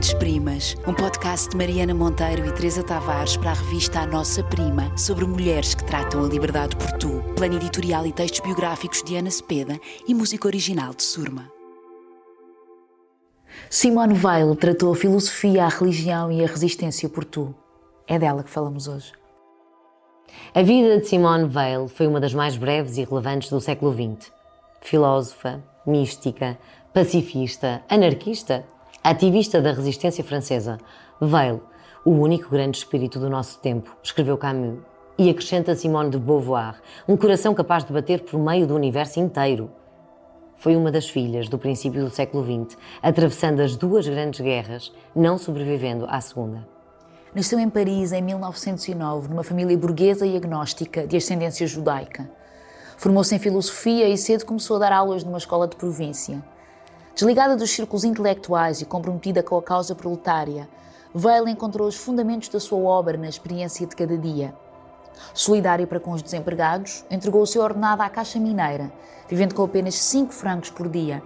Grandes Primas, um podcast de Mariana Monteiro e Teresa Tavares para a revista A Nossa Prima, sobre mulheres que tratam a liberdade por tu. Plano editorial e textos biográficos de Ana Cepeda e música original de Surma. Simone Weil tratou a filosofia, a religião e a resistência por tu. É dela que falamos hoje. A vida de Simone Weil foi uma das mais breves e relevantes do século XX. Filósofa, mística, pacifista, anarquista, ativista da resistência francesa, Weil, o único grande espírito do nosso tempo, escreveu Camus. E acrescenta Simone de Beauvoir, um coração capaz de bater por meio do universo inteiro. Foi uma das filhas do princípio do século XX, atravessando as duas grandes guerras, não sobrevivendo à segunda. Nasceu em Paris em 1909, numa família burguesa e agnóstica de ascendência judaica. Formou-se em filosofia e cedo começou a dar aulas numa escola de província. Desligada dos círculos intelectuais e comprometida com a causa proletária, Weil encontrou os fundamentos da sua obra na experiência de cada dia. Solidário para com os desempregados, entregou o seu ordenado à Caixa Mineira, vivendo com apenas 5 francos por dia.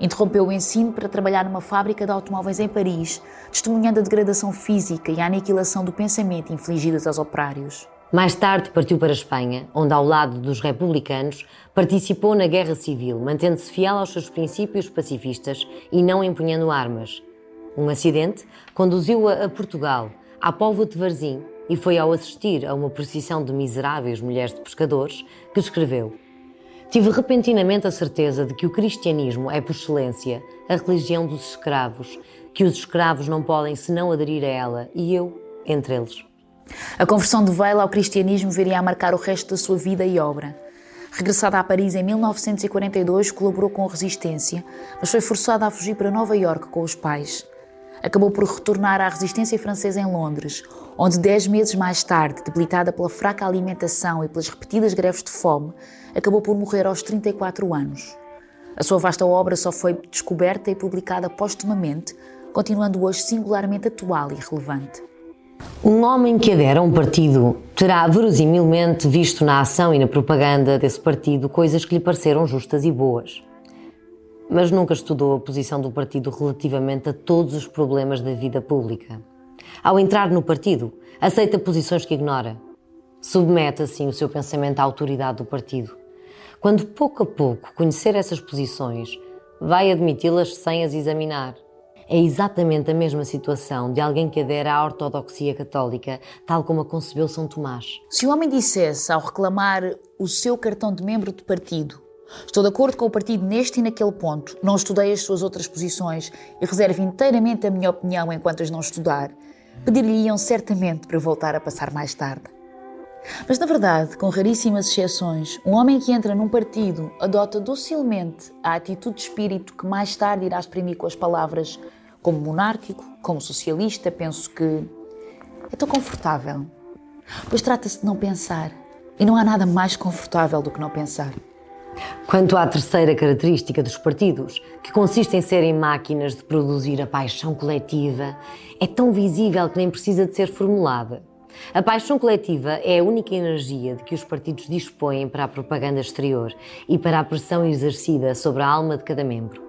Interrompeu o ensino para trabalhar numa fábrica de automóveis em Paris, testemunhando a degradação física e a aniquilação do pensamento infligidas aos operários. Mais tarde partiu para a Espanha, onde, ao lado dos republicanos, participou na Guerra Civil, mantendo-se fiel aos seus princípios pacifistas e não empunhando armas. Um acidente conduziu-a a Portugal, à Póvoa de Varzim, e foi ao assistir a uma procissão de miseráveis mulheres de pescadores que escreveu: Tive repentinamente a certeza de que o cristianismo é, por excelência, a religião dos escravos, que os escravos não podem senão aderir a ela, e eu, entre eles. A conversão de Weil ao cristianismo viria a marcar o resto da sua vida e obra. Regressada a Paris em 1942, colaborou com a resistência, mas foi forçada a fugir para Nova Iorque com os pais. Acabou por retornar à resistência francesa em Londres, onde dez meses mais tarde, debilitada pela fraca alimentação e pelas repetidas greves de fome, acabou por morrer aos 34 anos. A sua vasta obra só foi descoberta e publicada postumamente, continuando hoje singularmente atual e relevante. Um homem que adera a um partido terá verosimilmente visto na ação e na propaganda desse partido coisas que lhe pareceram justas e boas. Mas nunca estudou a posição do partido relativamente a todos os problemas da vida pública. Ao entrar no partido, aceita posições que ignora. Submete assim o seu pensamento à autoridade do partido. Quando pouco a pouco conhecer essas posições, vai admiti-las sem as examinar é exatamente a mesma situação de alguém que adere à ortodoxia católica, tal como a concebeu São Tomás. Se o homem dissesse, ao reclamar o seu cartão de membro de partido, estou de acordo com o partido neste e naquele ponto, não estudei as suas outras posições e reservo inteiramente a minha opinião enquanto as não estudar, pedir-lhe-iam certamente para voltar a passar mais tarde. Mas, na verdade, com raríssimas exceções, um homem que entra num partido adota docilmente a atitude de espírito que mais tarde irá exprimir com as palavras como monárquico, como socialista, penso que é tão confortável. Pois trata-se de não pensar. E não há nada mais confortável do que não pensar. Quanto à terceira característica dos partidos, que consiste em serem máquinas de produzir a paixão coletiva, é tão visível que nem precisa de ser formulada. A paixão coletiva é a única energia de que os partidos dispõem para a propaganda exterior e para a pressão exercida sobre a alma de cada membro.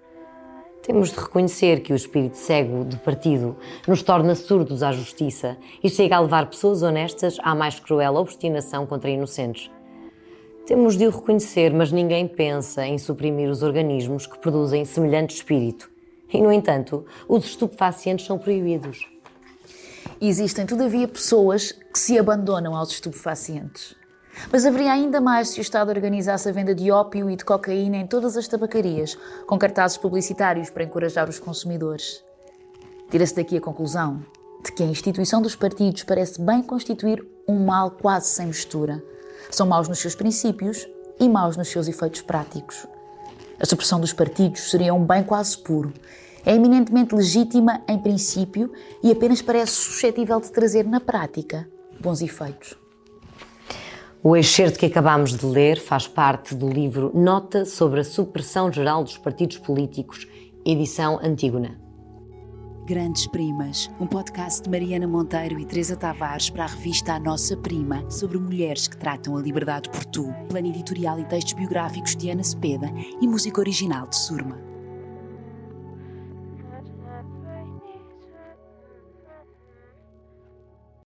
Temos de reconhecer que o espírito cego do partido nos torna surdos à justiça e chega a levar pessoas honestas à mais cruel obstinação contra inocentes. Temos de o reconhecer, mas ninguém pensa em suprimir os organismos que produzem semelhante espírito. E, no entanto, os estupefacientes são proibidos. Existem, todavia, pessoas que se abandonam aos estupefacientes. Mas haveria ainda mais se o Estado organizasse a venda de ópio e de cocaína em todas as tabacarias, com cartazes publicitários para encorajar os consumidores. Tira-se daqui a conclusão de que a instituição dos partidos parece bem constituir um mal quase sem mistura. São maus nos seus princípios e maus nos seus efeitos práticos. A supressão dos partidos seria um bem quase puro. É eminentemente legítima em princípio e apenas parece suscetível de trazer na prática bons efeitos. O excerto que acabamos de ler faz parte do livro Nota sobre a Supressão Geral dos Partidos Políticos, edição Antígona. Grandes Primas, um podcast de Mariana Monteiro e Teresa Tavares para a revista A Nossa Prima, sobre mulheres que tratam a liberdade por tu. Plano editorial e textos biográficos de Ana Cepeda e música original de Surma.